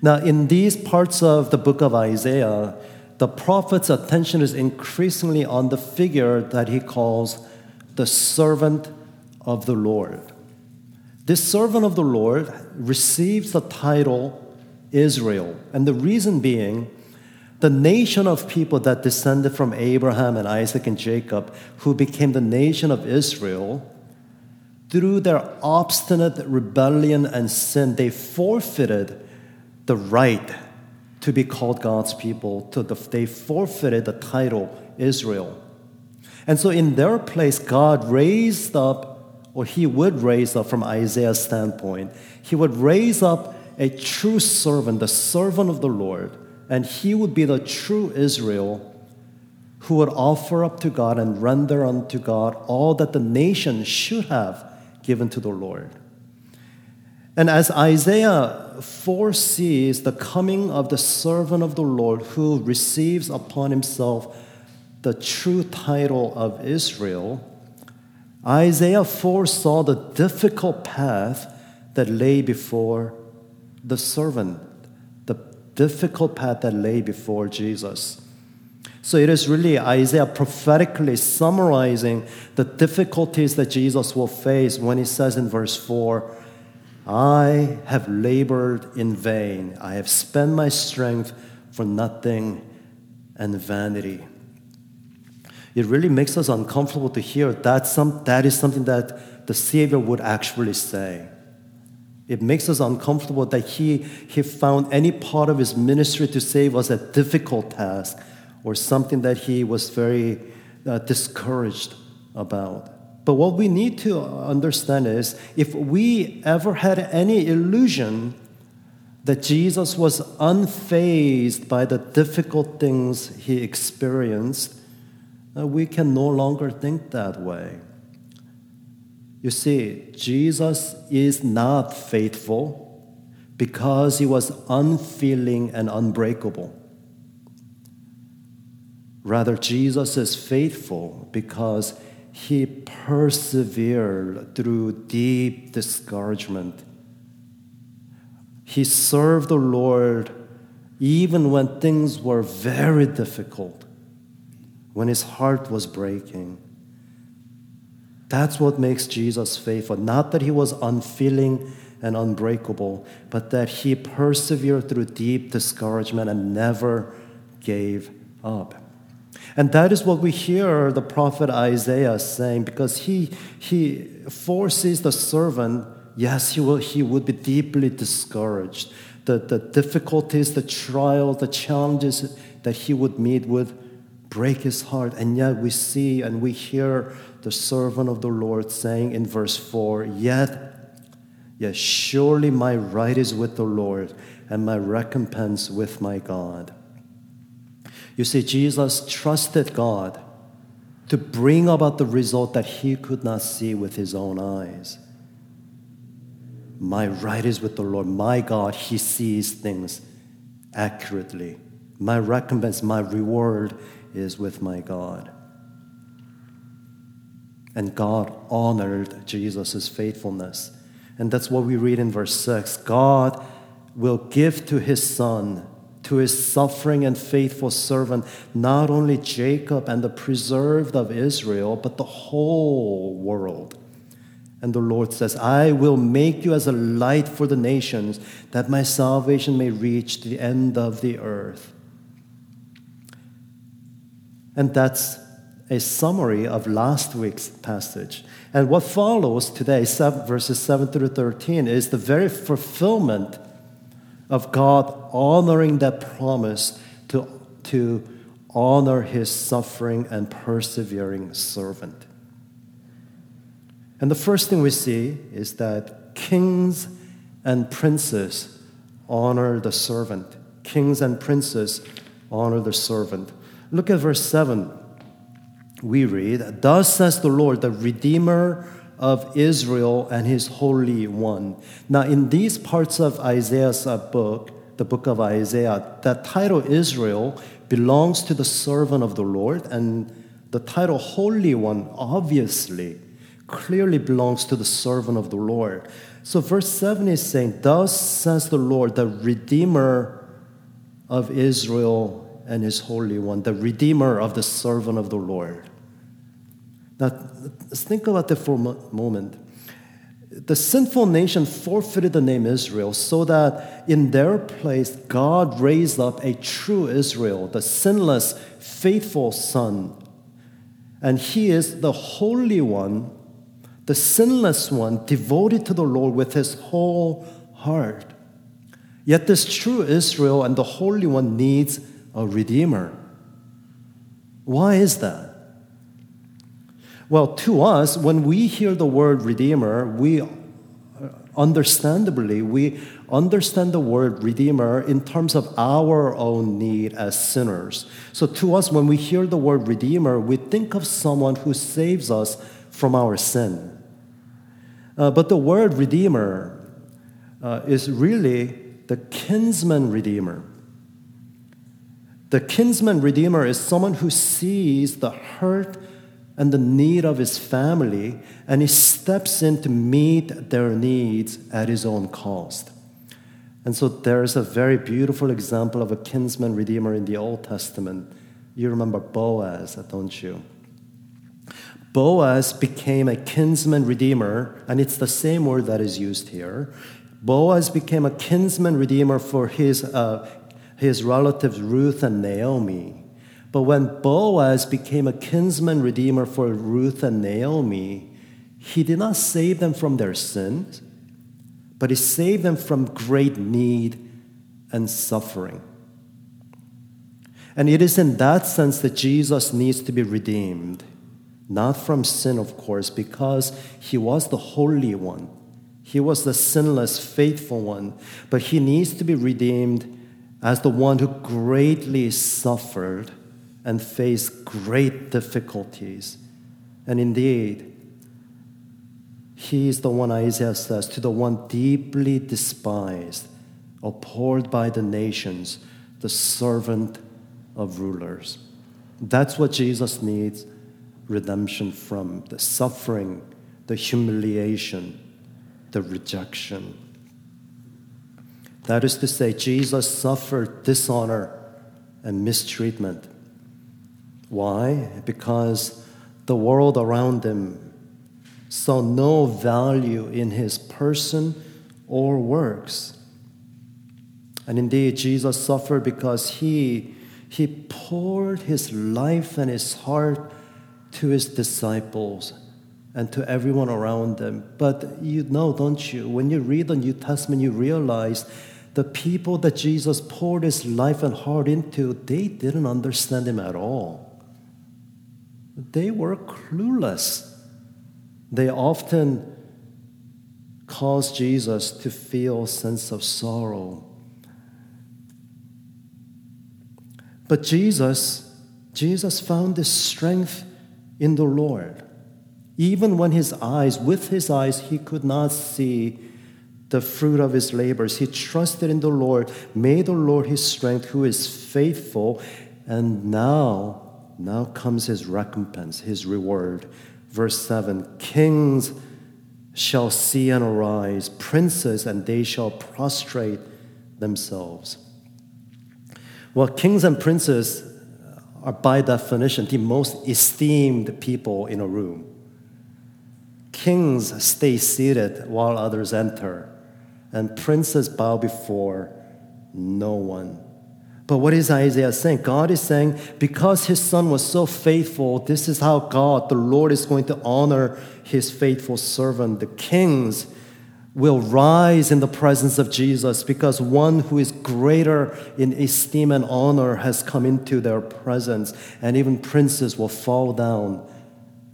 Now, in these parts of the book of Isaiah, the prophet's attention is increasingly on the figure that he calls the servant of the Lord. This servant of the Lord receives the title Israel, and the reason being the nation of people that descended from Abraham and Isaac and Jacob, who became the nation of Israel, through their obstinate rebellion and sin, they forfeited the right to be called God's people. To the, they forfeited the title Israel. And so, in their place, God raised up, or He would raise up from Isaiah's standpoint, He would raise up a true servant, the servant of the Lord, and He would be the true Israel who would offer up to God and render unto God all that the nation should have given to the Lord. And as Isaiah foresees the coming of the servant of the Lord who receives upon himself the true title of Israel, Isaiah foresaw the difficult path that lay before the servant, the difficult path that lay before Jesus. So it is really Isaiah prophetically summarizing the difficulties that Jesus will face when he says in verse 4 I have labored in vain, I have spent my strength for nothing and vanity. It really makes us uncomfortable to hear that, some, that is something that the Savior would actually say. It makes us uncomfortable that he, he found any part of his ministry to say was a difficult task or something that he was very uh, discouraged about. But what we need to understand is if we ever had any illusion that Jesus was unfazed by the difficult things he experienced, uh, we can no longer think that way. You see, Jesus is not faithful because he was unfeeling and unbreakable. Rather, Jesus is faithful because he persevered through deep discouragement. He served the Lord even when things were very difficult, when his heart was breaking. That's what makes Jesus faithful. Not that he was unfeeling and unbreakable, but that he persevered through deep discouragement and never gave up. And that is what we hear the prophet Isaiah saying because he, he foresees the servant, yes, he, will, he would be deeply discouraged. The, the difficulties, the trials, the challenges that he would meet would break his heart. And yet we see and we hear the servant of the Lord saying in verse 4 Yet, yet surely my right is with the Lord, and my recompense with my God. You see, Jesus trusted God to bring about the result that he could not see with his own eyes. My right is with the Lord. My God, he sees things accurately. My recompense, my reward is with my God. And God honored Jesus' faithfulness. And that's what we read in verse 6. God will give to his son, to his suffering and faithful servant, not only Jacob and the preserved of Israel, but the whole world. And the Lord says, I will make you as a light for the nations, that my salvation may reach the end of the earth. And that's a summary of last week's passage. And what follows today, verses 7 through 13, is the very fulfillment of God honoring that promise to, to honor his suffering and persevering servant. And the first thing we see is that kings and princes honor the servant. Kings and princes honor the servant. Look at verse 7 we read, Thus says the Lord, the Redeemer of Israel and his Holy One. Now, in these parts of Isaiah's uh, book, the book of Isaiah, that title Israel belongs to the servant of the Lord, and the title Holy One obviously clearly belongs to the servant of the Lord. So, verse 7 is saying, Thus says the Lord, the Redeemer of Israel and his Holy One, the Redeemer of the servant of the Lord. Now, let's think about that for a moment. The sinful nation forfeited the name Israel so that in their place, God raised up a true Israel, the sinless, faithful Son. And he is the Holy One, the sinless one, devoted to the Lord with his whole heart. Yet this true Israel and the Holy One needs a Redeemer. Why is that? Well, to us, when we hear the word Redeemer, we understandably, we understand the word Redeemer in terms of our own need as sinners. So to us, when we hear the word Redeemer, we think of someone who saves us from our sin. Uh, but the word Redeemer uh, is really the kinsman Redeemer. The kinsman Redeemer is someone who sees the hurt and the need of his family, and he steps in to meet their needs at his own cost. And so there's a very beautiful example of a kinsman redeemer in the Old Testament. You remember Boaz, don't you? Boaz became a kinsman redeemer, and it's the same word that is used here. Boaz became a kinsman redeemer for his, uh, his relatives Ruth and Naomi. But when Boaz became a kinsman redeemer for Ruth and Naomi, he did not save them from their sins, but he saved them from great need and suffering. And it is in that sense that Jesus needs to be redeemed, not from sin, of course, because he was the Holy One. He was the sinless, faithful one, but he needs to be redeemed as the one who greatly suffered and face great difficulties. And indeed, he is the one Isaiah says, to the one deeply despised, abhorred by the nations, the servant of rulers. That's what Jesus needs redemption from the suffering, the humiliation, the rejection. That is to say, Jesus suffered dishonor and mistreatment why? Because the world around him saw no value in his person or works. And indeed, Jesus suffered because he, he poured his life and his heart to his disciples and to everyone around them. But you know, don't you? When you read the New Testament, you realize the people that Jesus poured his life and heart into, they didn't understand him at all they were clueless. They often caused Jesus to feel a sense of sorrow. But Jesus, Jesus found this strength in the Lord. Even when his eyes, with his eyes, he could not see the fruit of his labors. He trusted in the Lord, made the Lord his strength, who is faithful, and now now comes his recompense, his reward. Verse 7 Kings shall see and arise, princes, and they shall prostrate themselves. Well, kings and princes are by definition the most esteemed people in a room. Kings stay seated while others enter, and princes bow before no one. But what is Isaiah saying? God is saying, because his son was so faithful, this is how God, the Lord, is going to honor his faithful servant. The kings will rise in the presence of Jesus because one who is greater in esteem and honor has come into their presence. And even princes will fall down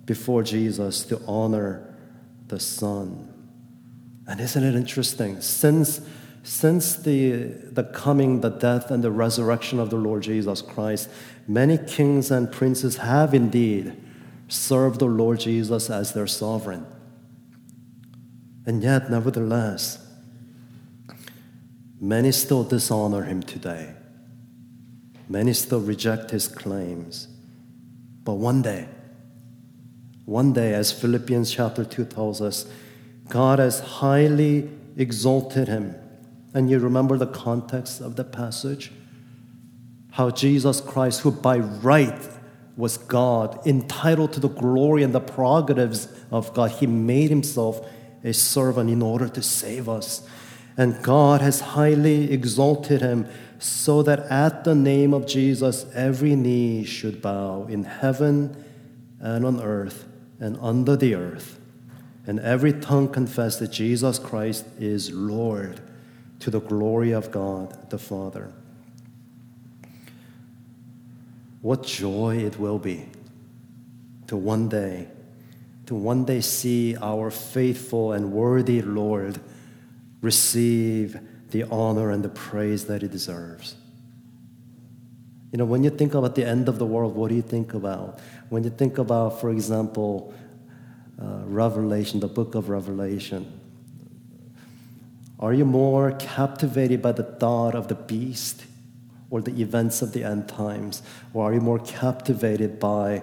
before Jesus to honor the Son. And isn't it interesting? Since since the, the coming, the death, and the resurrection of the Lord Jesus Christ, many kings and princes have indeed served the Lord Jesus as their sovereign. And yet, nevertheless, many still dishonor him today. Many still reject his claims. But one day, One day, as Philippians chapter 2 tells us, God has highly exalted him. And you remember the context of the passage? How Jesus Christ, who by right was God, entitled to the glory and the prerogatives of God, he made himself a servant in order to save us. And God has highly exalted him so that at the name of Jesus every knee should bow in heaven and on earth and under the earth, and every tongue confess that Jesus Christ is Lord to the glory of God the Father. What joy it will be to one day, to one day see our faithful and worthy Lord receive the honor and the praise that he deserves. You know, when you think about the end of the world, what do you think about? When you think about, for example, uh, Revelation, the book of Revelation, are you more captivated by the thought of the beast or the events of the end times? Or are you more captivated by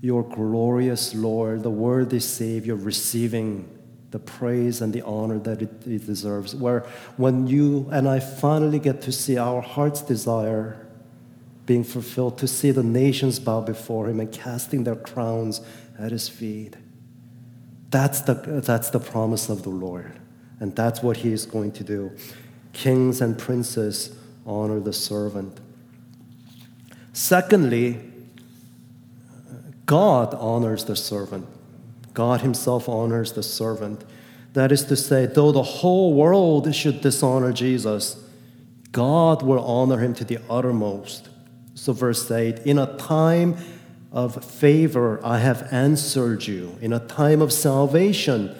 your glorious Lord, the worthy Savior, receiving the praise and the honor that it, it, deserves. Where when you and I finally get to see our heart's desire being fulfilled, to see the nations bow before Him and casting their crowns at His feet. That's the, that's the promise of the Lord. And that's what He is going to do. Kings and princes honor the servant. Secondly, God honors the servant. God Himself honors the servant. That is to say, though the whole world should dishonor Jesus, God will honor him to the uttermost. So, verse 8 In a time of favor, I have answered you. In a time of salvation,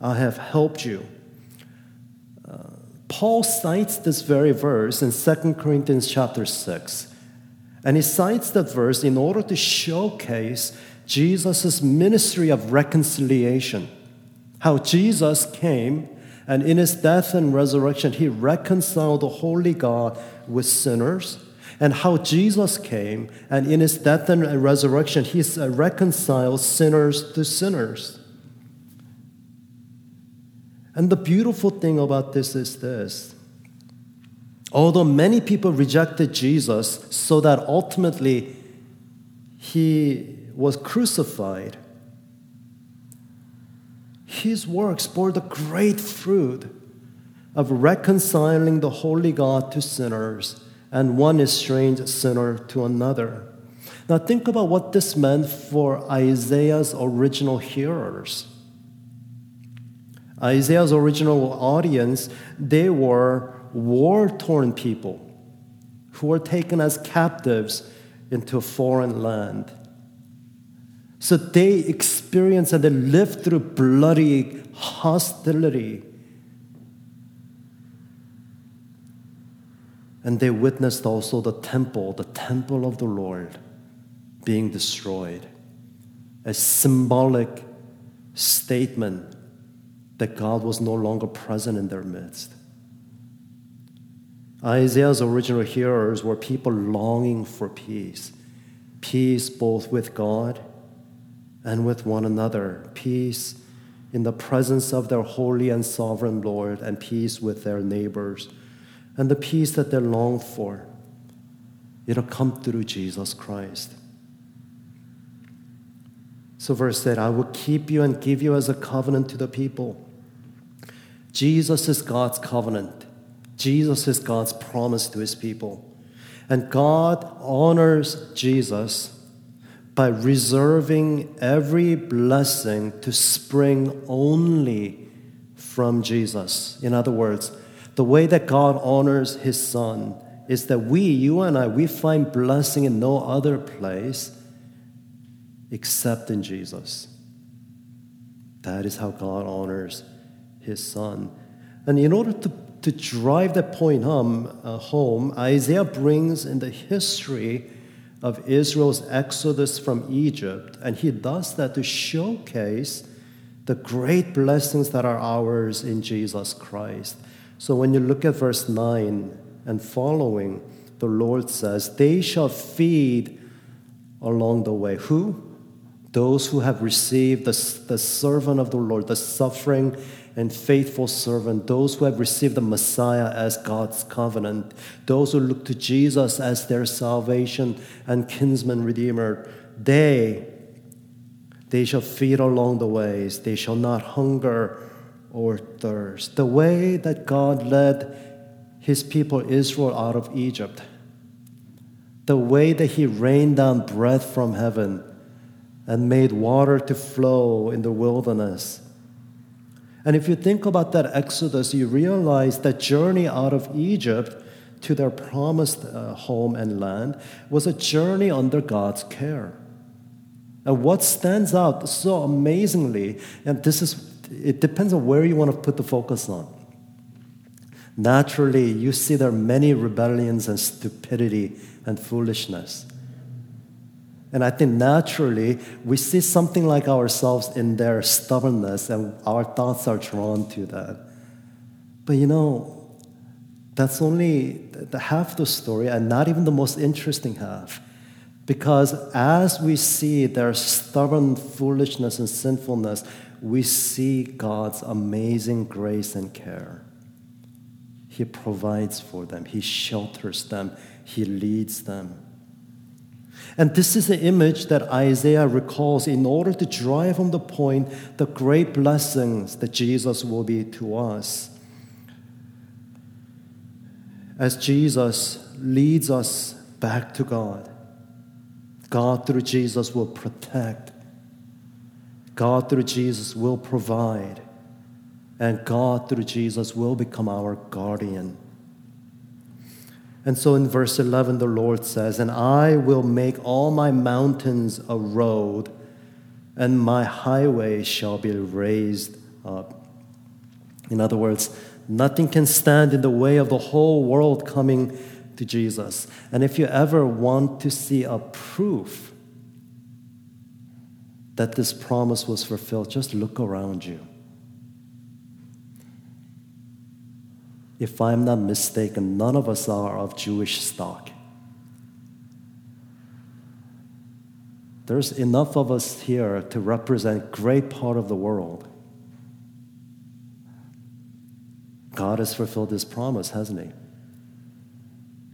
I have helped you. Paul cites this very verse in 2 Corinthians chapter 6. And he cites that verse in order to showcase Jesus' ministry of reconciliation. How Jesus came and in his death and resurrection, he reconciled the holy God with sinners. And how Jesus came and in his death and resurrection, he reconciled sinners to sinners. And the beautiful thing about this is this. Although many people rejected Jesus so that ultimately he was crucified, his works bore the great fruit of reconciling the holy God to sinners and one estranged sinner to another. Now, think about what this meant for Isaiah's original hearers. Uh, Isaiah's original audience, they were war torn people who were taken as captives into a foreign land. So they experienced and they lived through bloody hostility. And they witnessed also the temple, the temple of the Lord, being destroyed. A symbolic statement that God was no longer present in their midst. Isaiah's original hearers were people longing for peace peace both with God and with one another, peace in the presence of their holy and sovereign Lord, and peace with their neighbors, and the peace that they long for. It'll come through Jesus Christ. So, verse 8 I will keep you and give you as a covenant to the people. Jesus is God's covenant, Jesus is God's promise to his people. And God honors Jesus by reserving every blessing to spring only from Jesus. In other words, the way that God honors his son is that we, you and I, we find blessing in no other place except in Jesus. That is how God honors his son. And in order to, to drive that point home, uh, home, Isaiah brings in the history of Israel's exodus from Egypt. And he does that to showcase the great blessings that are ours in Jesus Christ. So when you look at verse 9 and following, the Lord says, They shall feed along the way. Who? those who have received the, the servant of the Lord, the suffering and faithful servant, those who have received the Messiah as God's covenant, those who look to Jesus as their salvation and kinsman redeemer, they they shall feed along the ways, they shall not hunger or thirst. The way that God led his people Israel out of Egypt, the way that he rained down bread from heaven and made water to flow in the wilderness. And if you think about that Exodus, you realize that journey out of Egypt to their promised uh, home and land was a journey under God's care. And what stands out so amazingly, and this is, it depends on where you want to put the focus on. Naturally, you see there are many rebellions and stupidity and foolishness. And I think naturally we see something like ourselves in their stubbornness, and our thoughts are drawn to that. But you know, that's only the half the story, and not even the most interesting half. Because as we see their stubborn foolishness and sinfulness, we see God's amazing grace and care. He provides for them, He shelters them, He leads them. And this is the image that Isaiah recalls in order to drive home the point the great blessings that Jesus will be to us. As Jesus leads us back to God, God through Jesus will protect, God through Jesus will provide, and God through Jesus will become our guardian. And so in verse 11, the Lord says, And I will make all my mountains a road, and my highway shall be raised up. In other words, nothing can stand in the way of the whole world coming to Jesus. And if you ever want to see a proof that this promise was fulfilled, just look around you. If I'm not mistaken, none of us are of Jewish stock. There's enough of us here to represent great part of the world. God has fulfilled his promise, hasn't he?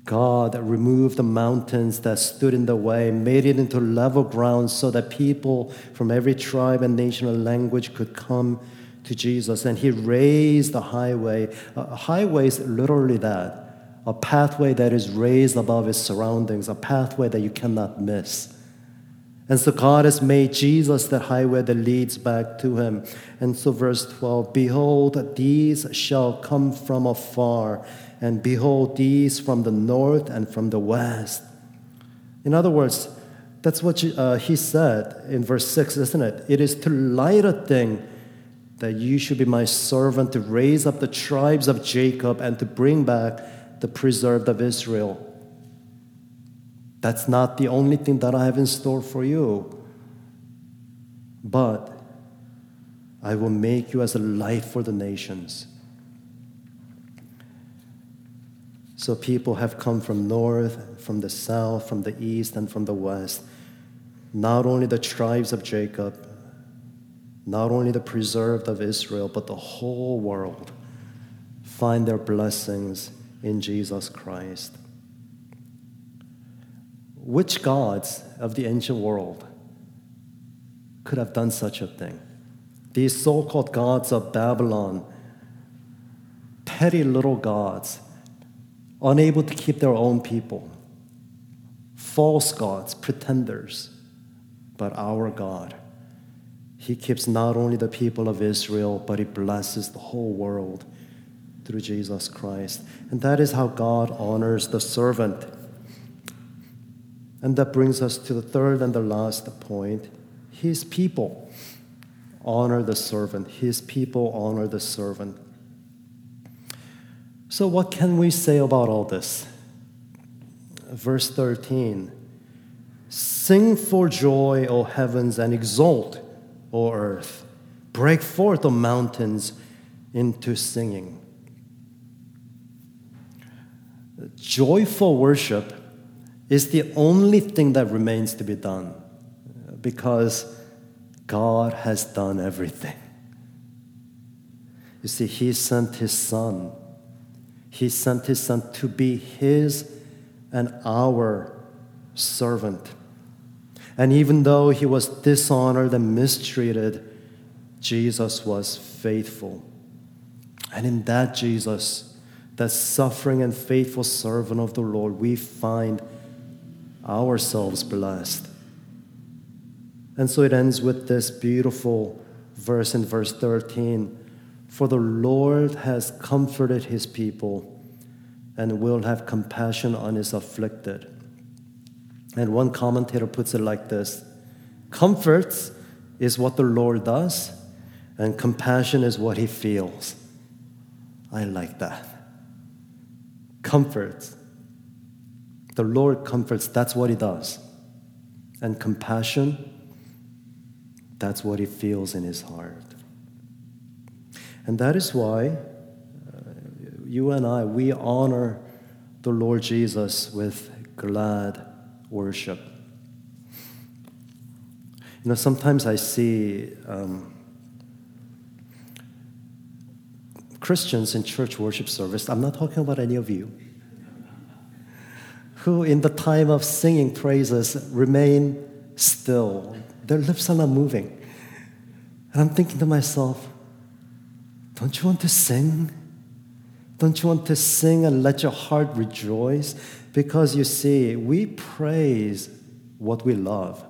God removed the mountains that stood in the way, made it into level ground so that people from every tribe and nation and language could come to Jesus, and he raised the highway. A highway is literally that a pathway that is raised above its surroundings, a pathway that you cannot miss. And so God has made Jesus the highway that leads back to him. And so, verse 12 Behold, these shall come from afar, and behold, these from the north and from the west. In other words, that's what uh, he said in verse 6, isn't it? It is too light a thing that you should be my servant to raise up the tribes of Jacob and to bring back the preserved of Israel. That's not the only thing that I have in store for you. But I will make you as a light for the nations. So people have come from north, from the south, from the east, and from the west. Not only the tribes of Jacob, not only the preserved of Israel, but the whole world find their blessings in Jesus Christ. Which gods of the ancient world could have done such a thing? These so called gods of Babylon, petty little gods, unable to keep their own people, false gods, pretenders, but our God he keeps not only the people of Israel, but He blesses the whole world through Jesus Christ. And that is how God honors the servant. And that brings us to the third and the last point His people honor the servant. His people honor the servant. So, what can we say about all this? Verse 13 Sing for joy, O heavens, and exult O earth. Break forth, O mountains, into singing. Joyful worship is the only thing that remains to be done because God has done everything. You see, He sent His Son. He sent His Son to be His and our servant. And even though He was dishonored and mistreated, Jesus was faithful. And in that Jesus, that suffering and faithful servant of the Lord, we find ourselves blessed. And so it ends with this beautiful verse in verse 13 For the Lord has comforted his people and will have compassion on his afflicted. And one commentator puts it like this Comfort is what the Lord does, and compassion is what he feels. I like that. Comfort. The Lord comforts, that's what he does. And compassion, that's what he feels in his heart. And that is why uh, you and I, we honor the Lord Jesus with glad worship. You know, sometimes I see um, Christians in church worship service, I'm not talking about any of you, who in the time of singing praises remain still. Their lips are not moving. And I'm thinking to myself, don't you want to sing? Don't you want to sing and let your heart rejoice? Because you see, we praise what we love.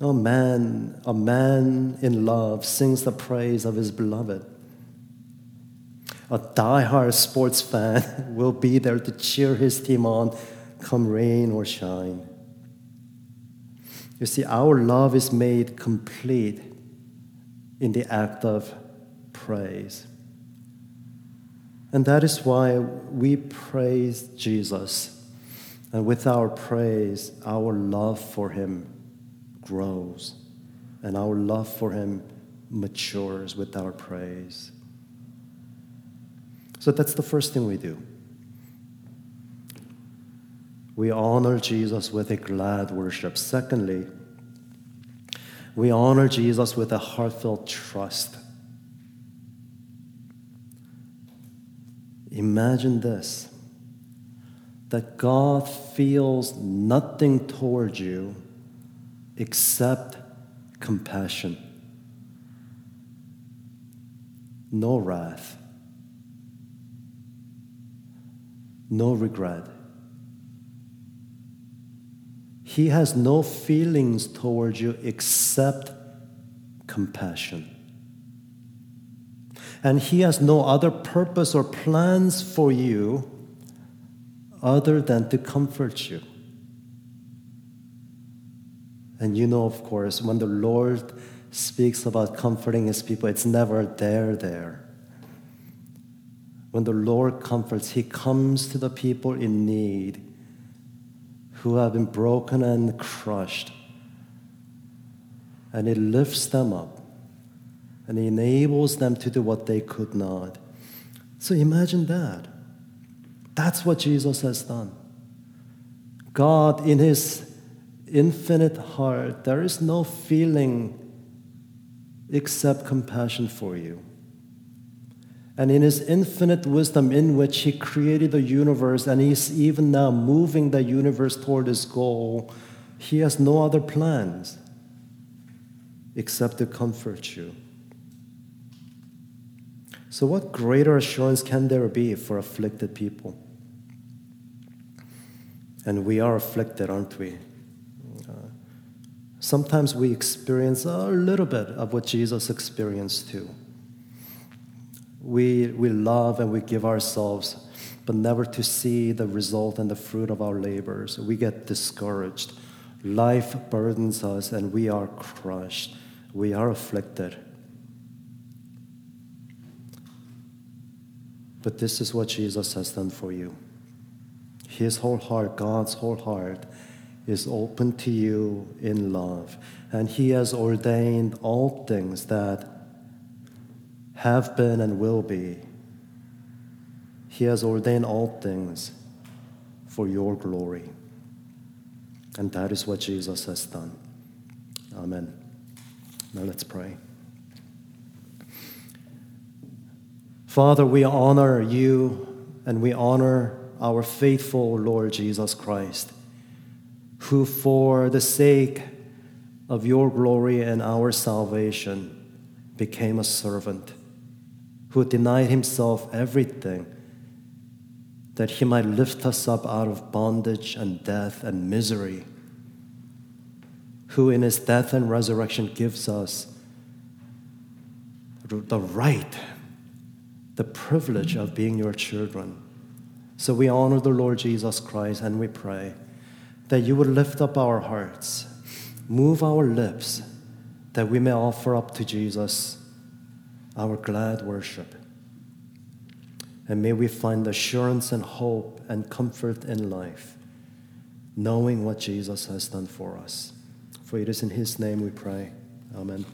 A man, a man in love sings the praise of his beloved. A die-hard sports fan will be there to cheer his team on, come rain or shine. You see, our love is made complete in the act of praise. And that is why we praise Jesus. And with our praise, our love for Him grows, and our love for Him matures with our praise. So that's the first thing we do. We honor Jesus with a glad worship. Secondly, we honor Jesus with a heartfelt trust. Imagine this that God feels nothing towards you except compassion, no wrath, no regret. He has no feelings towards you except compassion. And He has no other purpose or plans for you other than to comfort you. And you know, of course, when the Lord speaks about comforting His people, it's never there, there. When the Lord comforts, He comes to the people in need who have been broken and crushed. And it lifts them up and it enables them to do what they could not. So imagine that. That's what Jesus has done. God, in His infinite heart, there is no feeling except compassion for you and in his infinite wisdom, in which he created the universe, and he's even now moving the universe toward his goal, he has no other plans except to comfort you. So, what greater assurance can there be for afflicted people? And we are afflicted, aren't we? Uh, sometimes we experience a little bit of what Jesus experienced too we, we love and we give ourselves, but never to see the result and the fruit of our labors. We get discouraged. Life burdens us and we are crushed. We are afflicted. But this is what Jesus has done for you. His whole heart, God's whole heart, is open to you in love. And He has ordained all things that have been and will be. He has ordained all things for your glory. And that is what Jesus has done. Amen. Now let's pray. Father, we honor you and we honor our faithful Lord Jesus Christ, who, for the sake of your glory and our salvation, became a servant, who denied himself everything that he might lift us up out of bondage and death and misery, who in his death and resurrection gives us the right, the privilege of being your children. So we honor the Lord Jesus Christ and we pray that you would lift up our hearts, move our lips, that we may offer up to Jesus our glad worship. And may we find assurance and hope and comfort in life, knowing what Jesus has done for us. For it is in His name we pray. Amen.